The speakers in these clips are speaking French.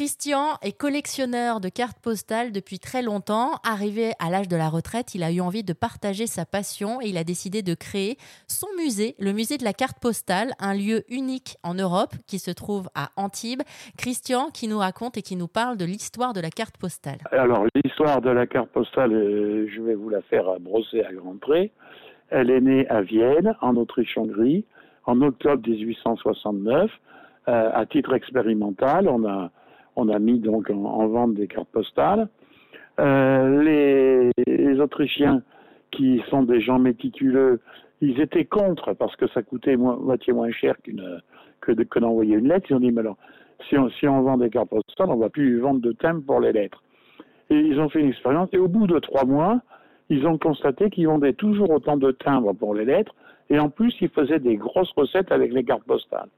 Christian est collectionneur de cartes postales depuis très longtemps. Arrivé à l'âge de la retraite, il a eu envie de partager sa passion et il a décidé de créer son musée, le musée de la carte postale, un lieu unique en Europe qui se trouve à Antibes. Christian qui nous raconte et qui nous parle de l'histoire de la carte postale. Alors l'histoire de la carte postale, euh, je vais vous la faire brosser à grands traits. Elle est née à Vienne, en Autriche-Hongrie, en octobre 1869. Euh, à titre expérimental, on a on a mis donc en, vente des cartes postales. Euh, les, Autrichiens, qui sont des gens méticuleux, ils étaient contre parce que ça coûtait moitié moins cher que, d'envoyer une lettre. Ils ont dit mais alors si on, si on vend des cartes postales, on va plus vendre de thèmes pour les lettres. Et ils ont fait une expérience et au bout de trois mois, ils ont constaté qu'ils vendaient toujours autant de timbres pour les lettres et en plus ils faisaient des grosses recettes avec les cartes postales.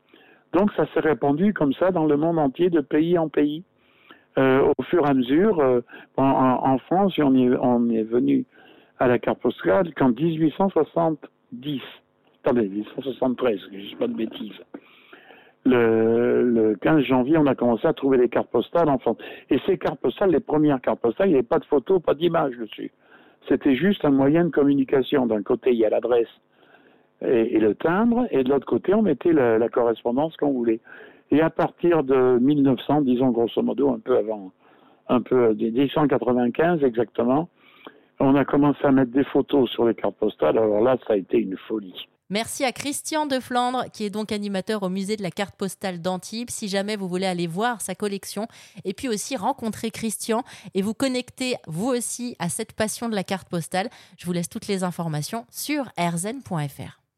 Donc ça s'est répandu comme ça dans le monde entier, de pays en pays. Euh, au fur et à mesure, euh, en, France, on, est, venu à la carte postale qu'en 1870. Attendez, 1873, je ne dis pas de bêtises. Le, le, 15 janvier, on a commencé à trouver des cartes postales en France. Et ces cartes postales, les premières cartes postales, il n'y avait pas de photo, pas d'image dessus. C'était juste un moyen de communication. D'un côté, il y a l'adresse et, le timbre, et de l'autre côté, on mettait la, correspondance qu'on voulait. Et à partir de 1900, disons grosso modo, un peu avant, un peu 1895 exactement, on a commencé à mettre des photos sur les cartes postales. Alors là, ça a été une folie. Merci à Christian de Flandre, qui est donc animateur au musée de la carte postale d'Antibes. Si jamais vous voulez aller voir sa collection et puis aussi rencontrer Christian et vous connecter vous aussi à cette passion de la carte postale, je vous laisse toutes les informations sur rzn.fr.